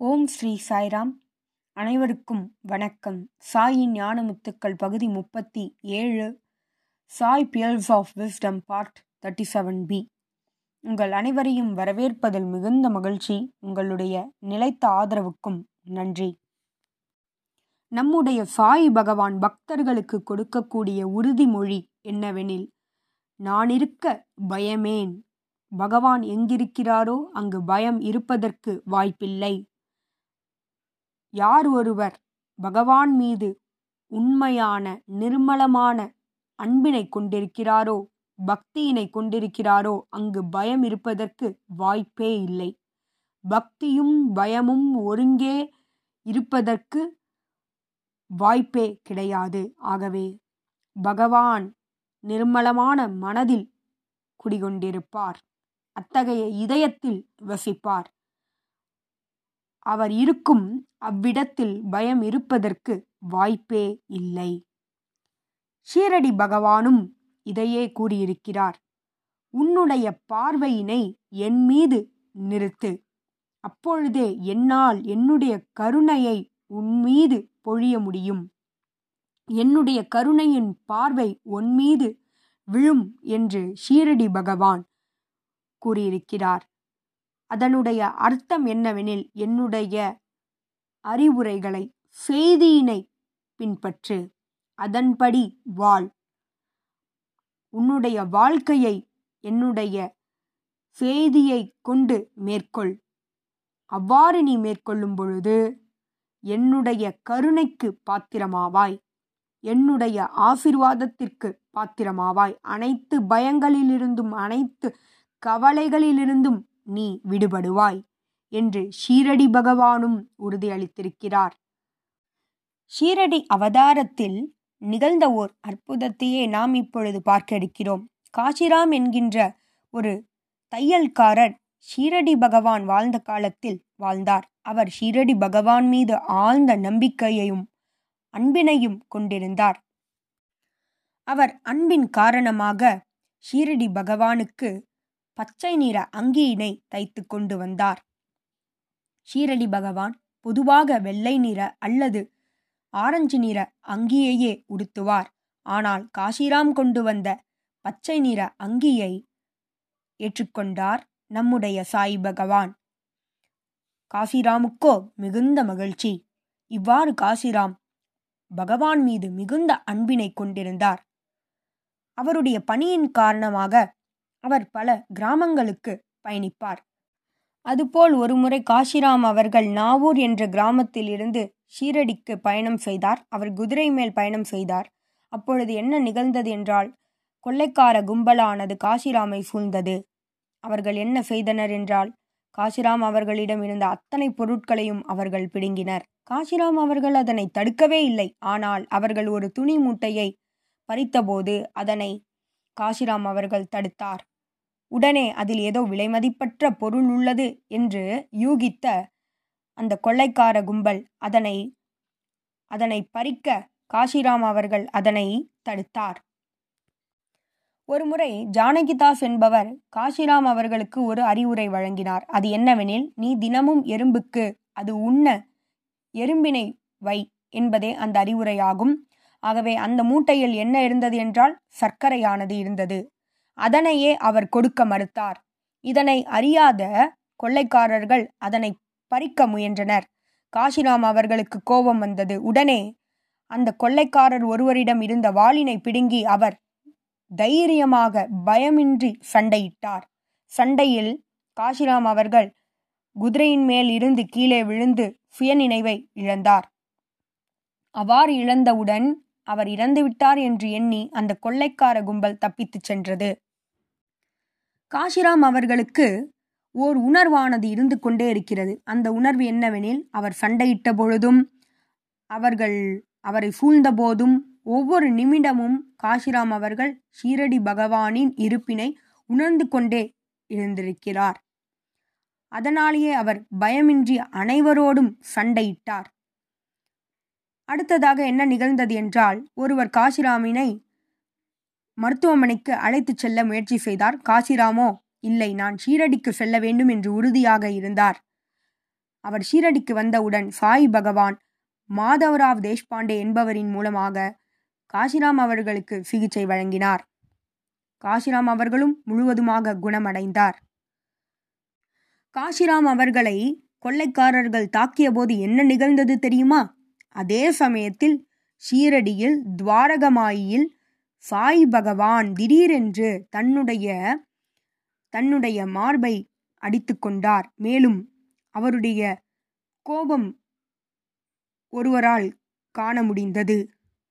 ஓம் ஸ்ரீ சாய்ராம். அனைவருக்கும் வணக்கம். சாயின் ஞானமுத்துக்கள் பகுதி முப்பத்தி ஏழு Sai pearls of wisdom part thirty seven B உங்கள் அனைவரையும் வரவேற்பதில் மிகுந்த மகிழ்ச்சி. உங்களுடைய நிலைத்த ஆதரவுக்கும் நன்றி. நம்முடைய சாய் பகவான் பக்தர்களுக்கு கொடுக்கக்கூடிய உறுதிமொழி என்னவெனில் நான் இருக்க பயமேன். பகவான் எங்கிருக்கிறாரோ அங்கு பயம் இருப்பதற்கு வாய்ப்பில்லை. யார் ஒருவர் பகவான் மீது உண்மையான நிர்மலமான அன்பினை கொண்டிருக்கிறாரோ பக்தியினை கொண்டிருக்கிறாரோ அங்கு பயம் இருப்பதற்கு வாய்ப்பே இல்லை. பக்தியும் பயமும் ஒருங்கே இருப்பதற்கு வாய்ப்பே கிடையாது. ஆகவே பகவான் நிர்மலமான மனதில் குடிகொண்டிருப்பார். அத்தகைய இதயத்தில் வசிப்பார். அவர் இருக்கும் அவ்விடத்தில் பயம் இருப்பதற்கு வாய்ப்பே இல்லை. ஷீரடி பகவானும் இதையே கூறியிருக்கிறார். உன்னுடைய பார்வையினை என் மீது நிறுத்து. அப்பொழுதே என்னால் என்னுடைய கருணையை உன் மீது பொழிய முடியும். என்னுடைய கருணையின் பார்வை உன் மீது விழும் என்று ஷீரடி பகவான் கூறியிருக்கிறார். அதனுடைய அர்த்தம் என்னவெனில் என்னுடைய அறிவுரைகளை செய்தியினை பின்பற்று. அதன்படி வாழ். உன்னுடைய வாழ்க்கையை என்னுடைய செய்தியை கொண்டு மேற்கொள். அவ்வாறு நீ மேற்கொள்ளும் பொழுது என்னுடைய கருணைக்கு பாத்திரமாவாய். என்னுடைய ஆசிர்வாதத்திற்கு பாத்திரமாவாய். அனைத்து பயங்களிலிருந்தும் அனைத்து கவலைகளிலிருந்தும் நீ விடுபடுவாய் என்று ஷீரடி பகவானும் உறுதியளித்திருக்கிறார். ஷீரடி அவதாரத்தில் நிகழ்ந்த ஓர் அற்புதத்தையே நாம் இப்பொழுது பார்க்க இருக்கிறோம் காசிராம் என்கின்ற ஒரு தையல்காரர் ஷீரடி பகவான் வாழ்ந்த காலத்தில் வாழ்ந்தார். அவர் ஷீரடி பகவான் மீது ஆழ்ந்த நம்பிக்கையையும் அன்பினையும் கொண்டிருந்தார். அவர் அன்பின் காரணமாக ஷீரடி பகவானுக்கு பச்சை நிற அங்கியினை தைத்து கொண்டு வந்தார். ஷீரடி பகவான் பொதுவாக வெள்ளை நிற அல்லது ஆரஞ்சு நிற அங்கியையே உடுத்துவார். ஆனால் காசிராம் கொண்டு வந்த பச்சை நிற அங்கியை ஏற்றுக்கொண்டார் நம்முடைய சாய் பகவான். காசிராமுக்கோ மிகுந்த மகிழ்ச்சி. இவ்வாறு காசிராம் பகவான் மீது மிகுந்த அன்பினை கொண்டிருந்தார். அவருடைய பணியின் காரணமாக அவர் பல கிராமங்களுக்கு பயணிப்பார். அதுபோல் ஒருமுறை காஷிராம் அவர்கள் நாவூர் என்ற கிராமத்தில் இருந்து ஷீரடிக்கு பயணம் செய்தார். அவர் குதிரை மேல் பயணம் செய்தார். அப்பொழுது என்ன நிகழ்ந்தது என்றால் கொள்ளைக்கார கும்பலானது காசிராமை சூழ்ந்தது. அவர்கள் என்ன செய்தனர் என்றால் காசிராம் அவர்களிடம் இருந்த அத்தனை பொருட்களையும் அவர்கள் பிடுங்கினர். காசிராம் அவர்கள் அதனை தடுக்கவே இல்லை. ஆனால் அவர்கள் ஒரு துணி மூட்டையை பறித்தபோது அதனை காசிராம் அவர்கள் தடுத்தார். உடனே அதில் ஏதோ விலைமதிப்பற்ற பொருள் உள்ளது என்று யூகித்த அந்த கொள்ளைக்கார கும்பல் அதனை அதனை பறிக்க காஷிராம் அவர்கள் அதனை தடுத்தார். ஒருமுறை ஜானகிதாஸ் என்பவர் காஷிராம் அவர்களுக்கு ஒரு அறிவுரை வழங்கினார். அது என்னவெனில் நீ தினமும் எறும்புக்கு அது உண்ண எறும்பினை வை என்பதே அந்த அறிவுரையாகும். ஆகவே அந்த மூட்டையில் என்ன இருந்தது என்றால் சர்க்கரையானது இருந்தது. அதனையே அவர் கொடுக்க மறுத்தார். இதனை அறியாத கொள்ளைக்காரர்கள் அதனை பறிக்க முயன்றனர். காஷிராம் அவர்களுக்கு கோபம் வந்தது. உடனே அந்த கொள்ளைக்காரர் ஒருவரிடம் இருந்த வாளினை பிடுங்கி அவர் தைரியமாக பயமின்றி சண்டையிட்டார். சண்டையில் காஷிராம் அவர்கள் குதிரையின் மேல் இருந்து கீழே விழுந்து சுயநினைவை இழந்தார். அவ்வாறு இழந்தவுடன் அவர் இறந்துவிட்டார் என்று எண்ணி அந்த கொள்ளைக்கார கும்பல் தப்பித்துச் சென்றது. காஷிராம் அவர்களுக்கு ஓர் உணர்வானது இருந்து கொண்டே இருக்கிறது. அந்த உணர்வு என்னவெனில் அவர் சண்டையிட்ட பொழுதும் அவர்கள் அவரை சூழ்ந்த போதும் ஒவ்வொரு நிமிடமும் காஷிராம் அவர்கள் ஷீரடி பகவானின் இருப்பினை உணர்ந்து கொண்டே இருந்திருக்கிறார் அதனாலேயே அவர் பயமின்றி அனைவரோடும் சண்டையிட்டார். அடுத்ததாக என்ன நிகழ்ந்தது என்றால் ஒருவர் காசிராமினை மருத்துவமனைக்கு அழைத்துச் செல்ல முயற்சி செய்தார். காசிராமோ இல்லை நான் ஷீரடிக்கு செல்ல வேண்டும் என்று உறுதியாக இருந்தார். அவர் ஷீரடிக்கு வந்தவுடன் சாய் பகவான் மாதவராவ் தேஷ்பாண்டே என்பவரின் மூலமாக காசிராம் அவர்களுக்கு சிகிச்சை வழங்கினார். காசிராம் அவர்களும் முழுவதுமாக குணமடைந்தார். காசிராம் அவர்களை கொள்ளைக்காரர்கள் தாக்கியபோது என்ன நிகழ்ந்தது தெரியுமா? அதே சமயத்தில் ஷீரடியில் துவாரகமாயில் சாய் பகவான் திடீரென்று தன்னுடைய தன்னுடைய மார்பை அடித்துக்கொண்டார் மேலும் அவருடைய கோபம் ஒருவரால் காண முடிந்தது.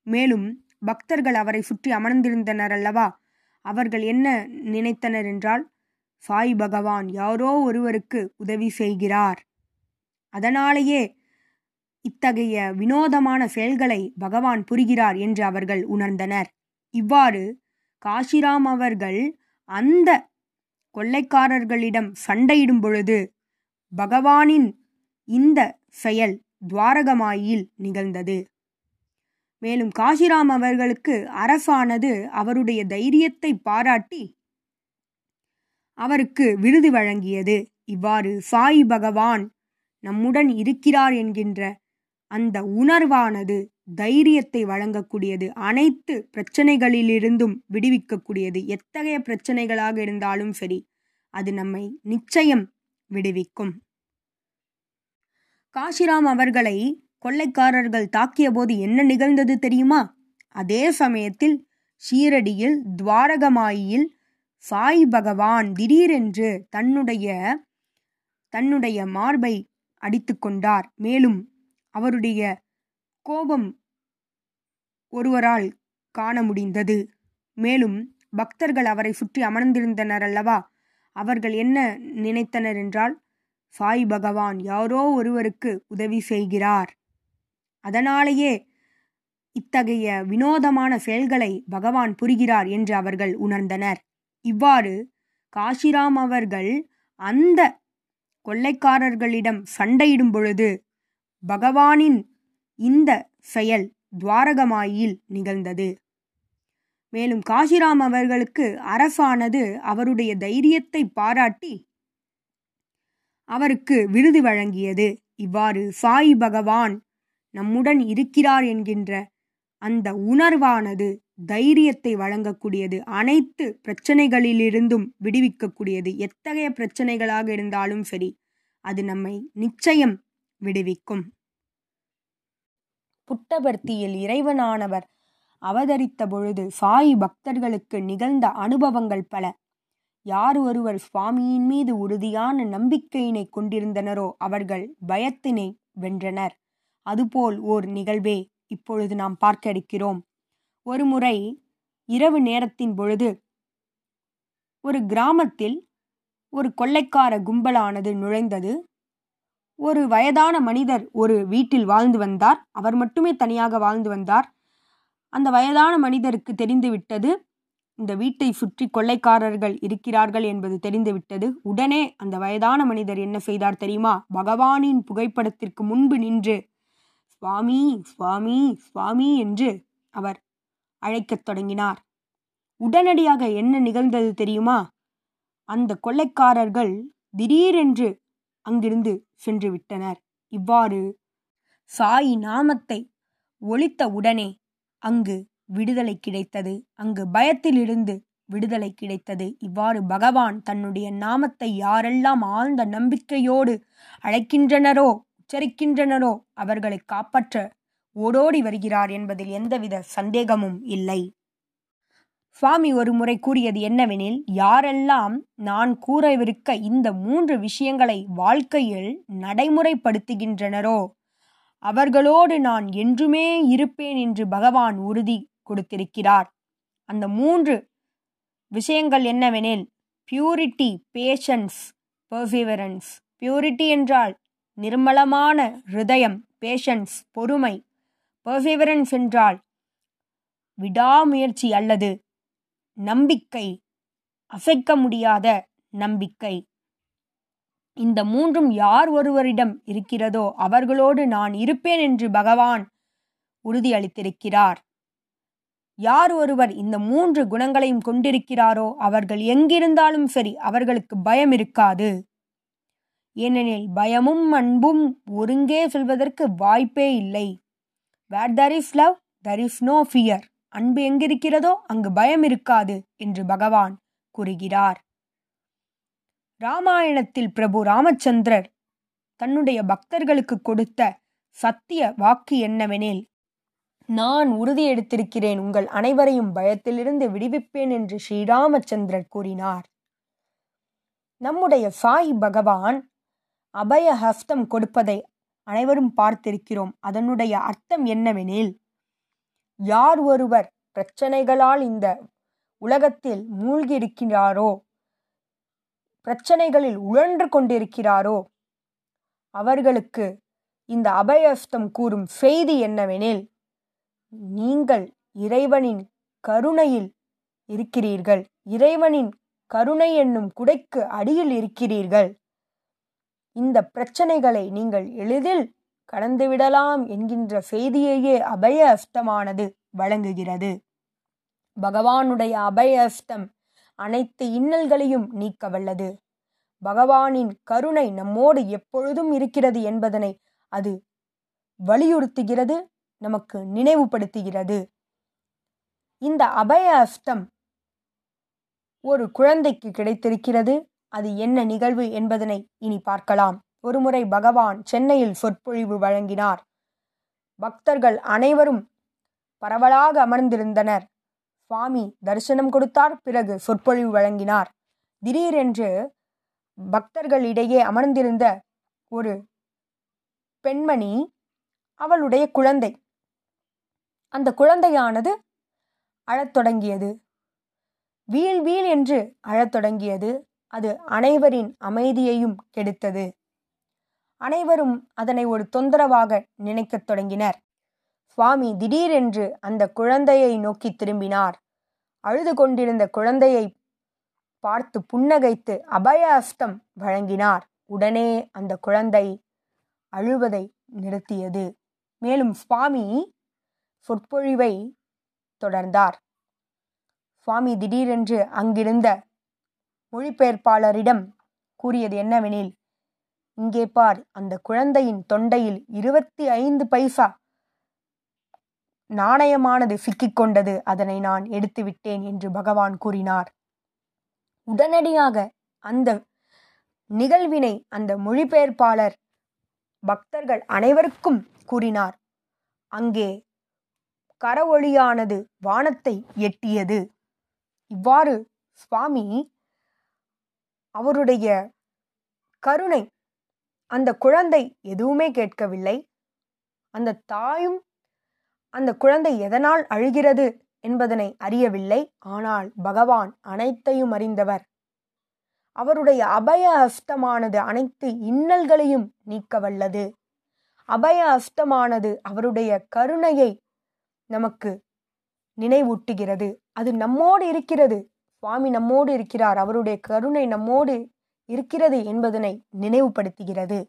மேலும் பக்தர்கள் அவரை சுற்றி அமர்ந்திருந்தனர் அல்லவா? அவர்கள் என்ன நினைத்தனர் என்றால் சாய் பகவான் யாரோ ஒருவருக்கு உதவி செய்கிறார். அதனாலேயே இத்தகைய வினோதமான செயல்களை பகவான் புரிகிறார் என்று அவர்கள் உணர்ந்தனர். இவ்வாறு காஷிராம் அவர்கள் அந்த கொள்ளைக்காரர்களிடம் சண்டையிடும் பொழுது பகவானின் இந்த செயல் துவாரகமாயில் நிகழ்ந்தது. மேலும் காஷிராம் அவர்களுக்கு அரசானது அவருடைய தைரியத்தை பாராட்டி அவருக்கு விருது வழங்கியது. இவ்வாறு சாய் பகவான் நம்முடன் இருக்கிறார் என்கின்ற அந்த உணர்வானது தைரியத்தை வழங்கக்கூடியது. அனைத்து பிரச்சனைகளிலிருந்தும் விடுவிக்கக்கூடியது. எத்தகைய பிரச்சனைகளாக இருந்தாலும் சரி அது நம்மை நிச்சயம் விடுவிக்கும். காஷிராம் அவர்களை கொள்ளைக்காரர்கள் தாக்கியபோது என்ன நிகழ்ந்தது தெரியுமா? அதே சமயத்தில் ஷீரடியில் துவாரகமாயில் சாய் பகவான் திடீரென்று தன்னுடைய தன்னுடைய மார்பை அடித்துக்கொண்டார் மேலும் அவருடைய கோபம் ஒருவரால் காண முடிந்தது. மேலும் பக்தர்கள் அவரை சுற்றி அமர்ந்திருந்தனர் அல்லவா? அவர்கள் என்ன நினைத்தனர் என்றால் சாய் பகவான் யாரோ ஒருவருக்கு உதவி செய்கிறார். அதனாலேயே இத்தகைய வினோதமான செயல்களை பகவான் புரிகிறார் என்று அவர்கள் உணர்ந்தனர். இவ்வாறு காஷிராம் அவர்கள் அந்த கொள்ளைக்காரர்களிடம் சண்டையிடும் பொழுது பகவானின் இந்த செயல் துவாரகமாயில் நிகழ்ந்தது. மேலும் காசிராம் அவர்களுக்கு அரசானது அவருடைய தைரியத்தை பாராட்டி அவருக்கு விருது வழங்கியது. இவ்வாறு சாய் பகவான் நம்முடன் இருக்கிறார் என்கின்ற அந்த உணர்வானது தைரியத்தை வழங்கக்கூடியது. அனைத்து பிரச்சனைகளிலிருந்தும் விடுவிக்கக்கூடியது. எத்தகைய பிரச்சனைகளாக இருந்தாலும் சரி அது நம்மை நிச்சயம் விடுவிக்கும். புட்டபர்த்தியில் இறைவனானவர். அவதரித்த பொழுது சாய் பக்தர்களுக்கு நிகழ்ந்த அனுபவங்கள் பல. யார் ஒருவர் சுவாமியின் மீது உறுதியான நம்பிக்கையினை கொண்டிருந்தனரோ அவர்கள் பயத்தினை வென்றனர். அதுபோல் ஓர் நிகழ்வே இப்பொழுது நாம் பார்க்க இருக்கிறோம் ஒருமுறை இரவு நேரத்தின் பொழுது ஒரு கிராமத்தில் ஒரு கொள்ளைக்கார கும்பலானது நுழைந்தது. ஒரு வயதான மனிதர் ஒரு வீட்டில் வாழ்ந்து வந்தார். அவர் மட்டுமே தனியாக வாழ்ந்து வந்தார். அந்த வயதான மனிதருக்கு தெரிந்துவிட்டது இந்த வீட்டை சுற்றி கொள்ளைக்காரர்கள் இருக்கிறார்கள் என்பது தெரிந்துவிட்டது உடனே அந்த வயதான மனிதர் என்ன செய்தார் தெரியுமா? பகவானின் புகைப்படத்திற்கு முன்பு நின்று சுவாமி சுவாமி சுவாமி என்று அவர் அழைக்கத் தொடங்கினார். உடனடியாக என்ன நிகழ்ந்தது தெரியுமா? அந்த கொள்ளைக்காரர்கள் திடீரென்று அங்கிருந்து சென்று விட்டனர். இவ்வாறு சாய் நாமத்தை ஒழித்த உடனே அங்கு விடுதலை கிடைத்தது. அங்கு பயத்திலிருந்து விடுதலை கிடைத்தது. இவ்வாறு பகவான் தன்னுடைய நாமத்தை யாரெல்லாம் ஆழ்ந்த நம்பிக்கையோடு அழைக்கின்றனரோ உச்சரிக்கின்றனரோ அவர்களை காப்பாற்ற ஓடோடி வருகிறார் என்பதில் எந்தவித சந்தேகமும் இல்லை. சுவாமி ஒரு முறை கூறியது என்னவெனில் யாரெல்லாம் நான் கூறவிருக்க இந்த மூன்று விஷயங்களை வாழ்க்கையில் நடைமுறைப்படுத்துகின்றனரோ அவர்களோடு நான் என்றுமே இருப்பேன் என்று பகவான் உறுதி கொடுத்திருக்கிறார். அந்த மூன்று விஷயங்கள் என்னவெனில் பியூரிட்டி பேஷன்ஸ் பர்சிவரன்ஸ் பியூரிட்டி என்றால் நிர்மலமான ஹிருதயம் பேஷன்ஸ் பொறுமை. பர்சிவரன்ஸ் என்றால் விடாமுயற்சி அல்லது நம்பிக்கை அசைக்க முடியாத நம்பிக்கை. இந்த மூன்றும் யார் ஒருவரிடம் இருக்கிறதோ அவர்களோடு நான் இருப்பேன் என்று பகவான் உறுதியளித்திருக்கிறார். யார் ஒருவர் இந்த மூன்று குணங்களையும் கொண்டிருக்கிறாரோ அவர்கள் எங்கிருந்தாலும் சரி அவர்களுக்கு பயம் இருக்காது. ஏனெனில் பயமும் அன்பும் ஒருங்கே செல்வதற்கு வாய்ப்பே இல்லை. Where there is love there is no fear அன்பு எங்கிருக்கிறதோ அங்கு பயம் இருக்காது என்று பகவான் கூறுகிறார். ராமாயணத்தில் பிரபு ராமச்சந்திரர் தன்னுடைய பக்தர்களுக்கு கொடுத்த சத்திய வாக்கு என்னவெனில் நான் உறுதி எடுத்திருக்கிறேன் உங்கள் அனைவரையும் பயத்திலிருந்து விடுவிப்பேன் என்று ஸ்ரீராமச்சந்திரர் கூறினார். நம்முடைய சாய் பகவான் அபய ஹஸ்தம் கொடுப்பதை அனைவரும் பார்த்திருக்கிறோம். அதனுடைய அர்த்தம் என்னவெனில் யார் ஒருவர் பிரச்சனைகளால் இந்த உலகத்தில் மூழ்கியிருக்கிறாரோ பிரச்சனைகளில் உழன்று கொண்டிருக்கிறாரோ அவர்களுக்கு இந்த அபயஸ்தம் கூறும் செய்தி என்னவெனில் நீங்கள் இறைவனின் கருணையில் இருக்கிறீர்கள். இறைவனின் கருணை என்னும் குடைக்கு அடியில் இருக்கிறீர்கள். இந்த பிரச்சனைகளை நீங்கள் எளிதில் கடந்துவிடலாம் என்கின்ற செய்தியையே அபய அஸ்தமானது வழங்குகிறது. பகவானுடைய அபய அஸ்தம் அனைத்து இன்னல்களையும் நீக்க வல்லது. பகவானின் கருணை நம்மோடு எப்பொழுதும் இருக்கிறது என்பதனை அது வலியுறுத்துகிறது நமக்கு நினைவுபடுத்துகிறது. இந்த அபய அஸ்தம் ஒரு குழந்தைக்கு கிடைத்திருக்கிறது. அது என்ன நிகழ்வு என்பதனை இனி பார்க்கலாம். ஒருமுறை பகவான் சென்னையில் சொற்பொழிவு வழங்கினார். பக்தர்கள் அனைவரும் பரவலாக அமர்ந்திருந்தனர். சுவாமி தரிசனம் கொடுத்தார் பிறகு சொற்பொழிவு வழங்கினார். திடீரென்று பக்தர்களிடையே அமர்ந்திருந்த ஒரு பெண்மணி அவளுடைய குழந்தை. அந்த குழந்தையானது அழத் தொடங்கியது. வீழ் வீழ் என்று அழத் தொடங்கியது. அது அனைவரின் அமைதியையும் கெடுத்தது. அனைவரும் அதனை ஒரு தொந்தரவாக நினைக்கத் தொடங்கினர். சுவாமி திடீரென்று அந்த குழந்தையை நோக்கி திரும்பினார். அழுது கொண்டிருந்த குழந்தையை பார்த்து புன்னகைத்து அபய அஸ்தம் வழங்கினார். உடனே அந்த குழந்தை அழுவதை நிறுத்தியது. மேலும் சுவாமி சொற்பொழிவை தொடர்ந்தார். சுவாமி திடீரென்று அங்கிருந்த மொழிபெயர்ப்பாளரிடம் கூறியது என்னவெனில் இங்கே பார் அந்த குழந்தையின் தொண்டையில் இருபத்தி ஐந்து பைசா நாணயமானது சிக்கிக்கொண்டது. அதனை நான் எடுத்துவிட்டேன் என்று பகவான் கூறினார். உடனடியாக அந்த நிகழ்வினை அந்த மொழிபெயர்ப்பாளர் பக்தர்கள் அனைவருக்கும் கூறினார். அங்கே கரவொளியானது வானத்தை எட்டியது. இவ்வாறு சுவாமி அவருடைய கருணை அந்த குழந்தை எதுவுமே கேட்கவில்லை. அந்த தாயும் அந்த குழந்தை எதனால் அழுகிறது என்பதனை அறியவில்லை. ஆனால் பகவான் அனைத்தையும் அறிந்தவர். அவருடைய அபய அஸ்தமானது அனைத்து இன்னல்களையும் நீக்க வல்லது அபய அஸ்தமானது அவருடைய கருணையை நமக்கு நினைவூட்டுகிறது. அது நம்மோடு இருக்கிறது. சுவாமி நம்மோடு இருக்கிறார். அவருடைய கருணை நம்மோடு இருக்கிறது என்பதனை நினைவுபடுத்துகிறது.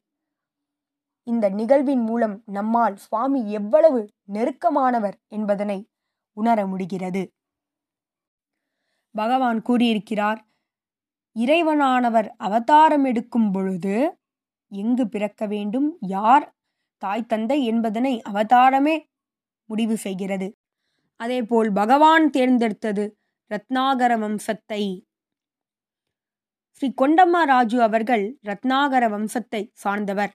இந்த நிகழ்வின் மூலம் நம்மால் சுவாமி எவ்வளவு நெருக்கமானவர் என்பதனை உணர முடிகிறது. பகவான் கூறியிருக்கிறார் இறைவனானவர் அவதாரம் எடுக்கும் பொழுது எங்கு பிறக்க வேண்டும் யார் தாய் தந்தை என்பதனை அவதாரமே முடிவு செய்கிறது. அதேபோல் பகவான் தேர்ந்தெடுத்தது ரத்னாகர வம்சத்தை ஸ்ரீ கொண்டம்மா ராஜு அவர்கள் ரத்னாகர வம்சத்தை சார்ந்தவர்.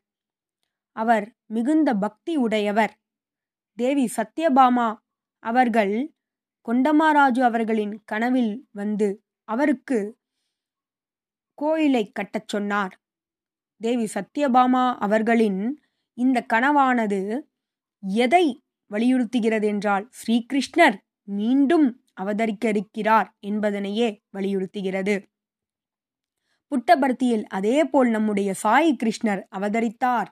அவர் மிகுந்த பக்தி உடையவர். தேவி சத்யபாமா அவர்கள் கொண்டமாராஜு அவர்களின் கனவில் வந்து அவருக்கு கோயிலை கட்டச் சொன்னார். தேவி சத்யபாமா அவர்களின் இந்த கனவானது எதை வலியுறுத்துகிறது என்றால் ஸ்ரீகிருஷ்ணர் மீண்டும் அவதரிக்க இருக்கிறார் என்பதனையே வலியுறுத்துகிறது. புட்டபர்த்தியில் அதேபோல் நம்முடைய சாய் கிருஷ்ணர் அவதரித்தார்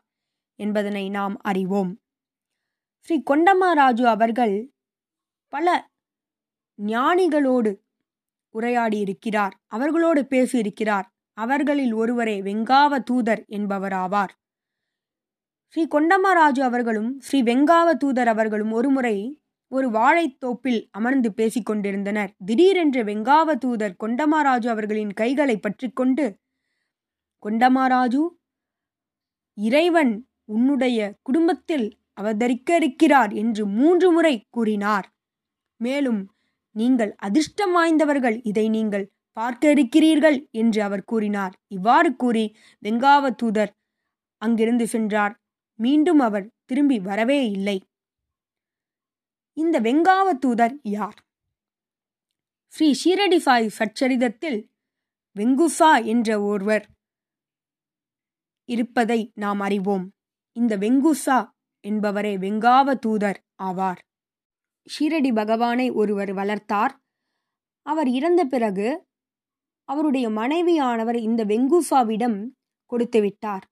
என்பதனை நாம் அறிவோம். ஸ்ரீ கொண்டம்மாராஜு அவர்கள் பல ஞானிகளோடு உரையாடி இருக்கிறார் அவர்களோடு பேசியிருக்கிறார். அவர்களில் ஒருவரே வெங்காவ தூதர் என்பவராவார். ஸ்ரீ கொண்டம்மராஜு அவர்களும் ஸ்ரீ வெங்காவ தூதர் அவர்களும் ஒருமுறை ஒரு வாழைத்தோப்பில் அமர்ந்து பேசிக் கொண்டிருந்தனர் திடீரென்று வெங்காவ தூதர் கொண்டமாராஜு அவர்களின் கைகளை பற்றி கொண்டு கொண்டமாராஜு இறைவன் உன்னுடைய குடும்பத்தில் அவதரிக்க இருக்கிறார் என்று மூன்று முறை கூறினார். மேலும் நீங்கள் அதிர்ஷ்டம் வாய்ந்தவர்கள் இதை நீங்கள் பார்க்க இருக்கிறீர்கள் என்று அவர் கூறினார். இவ்வாறு கூறி வெங்காவ தூதர் அங்கிருந்து சென்றார். மீண்டும் அவர் திரும்பி வரவே இல்லை. இந்த வெங்காவ தூதர் யார்? ஸ்ரீ ஷீரடி சாய் சச்சரிதத்தில் வெங்குசா என்ற ஒருவர் இருப்பதை நாம் அறிவோம். இந்த வெங்குசா என்பவரே வெங்காவ தூதர் ஆவார். ஷீரடி பகவானை ஒருவர் வளர்த்தார். அவர் இறந்த பிறகு அவருடைய மனைவியானவர் இந்த வெங்குசாவிடம் கொடுத்து விட்டார்.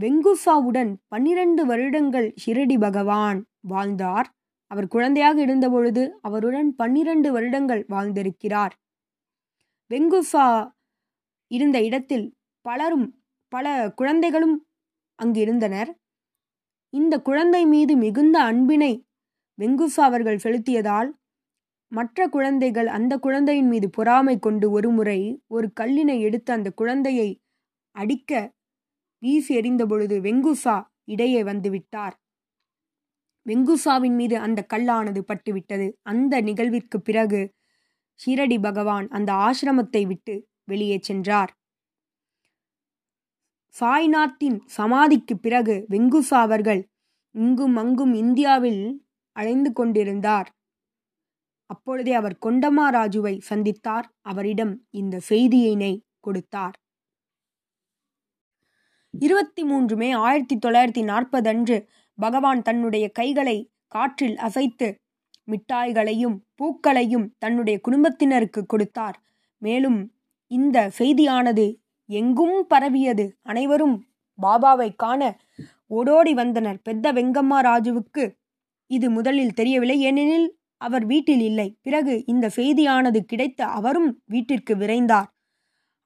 வெங்குசாவுடன் பன்னிரண்டு வருடங்கள் ஷிரடி பகவான் வாழ்ந்தார். அவர் குழந்தையாக இருந்தபொழுது அவருடன் பன்னிரண்டு வருடங்கள் வாழ்ந்திருக்கிறார். வெங்குசா இருந்த இடத்தில் பலரும் பல குழந்தைகளும் அங்கு இருந்தனர். இந்த குழந்தை மீது மிகுந்த அன்பினை வெங்குசா அவர்கள் செலுத்தியதால் மற்ற குழந்தைகள் அந்த குழந்தையின் மீது பொறாமை கொண்டு ஒருமுறை ஒரு கல்லினை எடுத்து அந்த குழந்தையை அடிக்க வீசி எறிந்த பொழுது வெங்குசா இடையே வந்துவிட்டார் வெங்குசாவின் மீது அந்த கல்லானது பட்டுவிட்டது. அந்த நிகழ்விற்கு பிறகு ஷீரடி பகவான் அந்த ஆசிரமத்தை விட்டு வெளியே சென்றார். சாய்நாத்தின் சமாதிக்கு பிறகு வெங்குசா அவர்கள் இங்கும் அங்கும் இந்தியாவில் அழைந்து கொண்டிருந்தார். அப்பொழுதே அவர் கொண்டமா ராஜுவை சந்தித்தார். அவரிடம் இந்த செய்தியினை கொடுத்தார். இருபத்தி மூன்று மே ஆயிரத்தி தொள்ளாயிரத்தி நாற்பது அன்று பகவான் தன்னுடைய கைகளை காற்றில் அசைத்து மிட்டாய்களையும் பூக்களையும் தன்னுடைய குடும்பத்தினருக்கு கொடுத்தார். மேலும் இந்த செய்தியானது எங்கும் பரவியது. அனைவரும் பாபாவை காண ஓடோடி வந்தனர். பெத்த வெங்கம்மா ராஜுவுக்கு இது முதலில் தெரியவில்லை. ஏனெனில் அவர் வீட்டில் இல்லை. பிறகு இந்த செய்தியானது கிடைத்த அவரும் வீட்டிற்கு விரைந்தார்.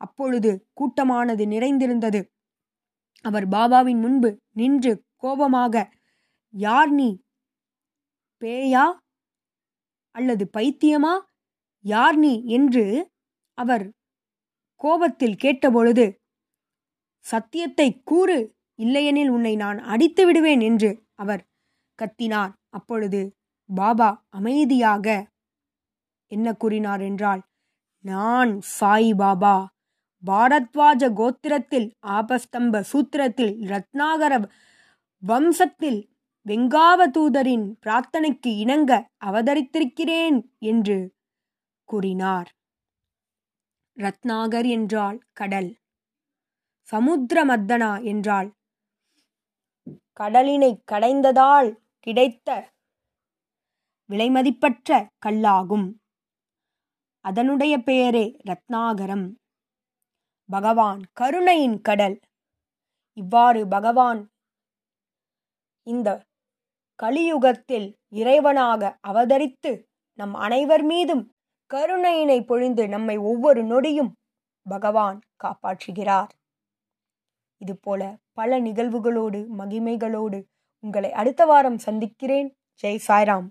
அப்பொழுது கூட்டமானது நிறைந்திருந்தது. அவர் பாபாவின் முன்பு நின்று கோபமாக யார் நீ? பேயா? அல்லது பைத்தியமா? யார் நீ? என்று அவர் கோபத்தில் கேட்டபொழுது சத்தியத்தை கூறு இல்லையெனில் உன்னை நான் அடித்து விடுவேன் என்று அவர் கத்தினார். அப்பொழுது பாபா அமைதியாக என்ன கூறினார் என்றால் நான் சாய் பாபா. பாரத்வாஜ கோத்திரத்தில் ஆபஸ்தம்ப சூத்திரத்தில் ரத்னாகர வம்சத்தில் வெங்காவதூதரின் பிரார்த்தனைக்கு இணங்க அவதரித்திருக்கிறேன் என்று கூறினார். ரத்னாகர் என்றால் கடல் சமுத்திரமத்தனா என்றால் கடலினை கடைந்ததால் கிடைத்த விலைமதிப்பற்ற கல்லாகும். அதனுடைய பெயரே ரத்னாகரம். பகவான் கருணையின் கடல். இவ்வாறு பகவான் இந்த கலியுகத்தில் இறைவனாக அவதரித்து நம் அனைவர் மீதும் கருணையினை பொழிந்து நம்மை ஒவ்வொரு நொடியும் பகவான் காப்பாற்றுகிறார். இதுபோல பல நிகழ்வுகளோடு மகிமைகளோடு உங்களை அடுத்த வாரம் சந்திக்கிறேன். ஜெய் சாய்ராம்.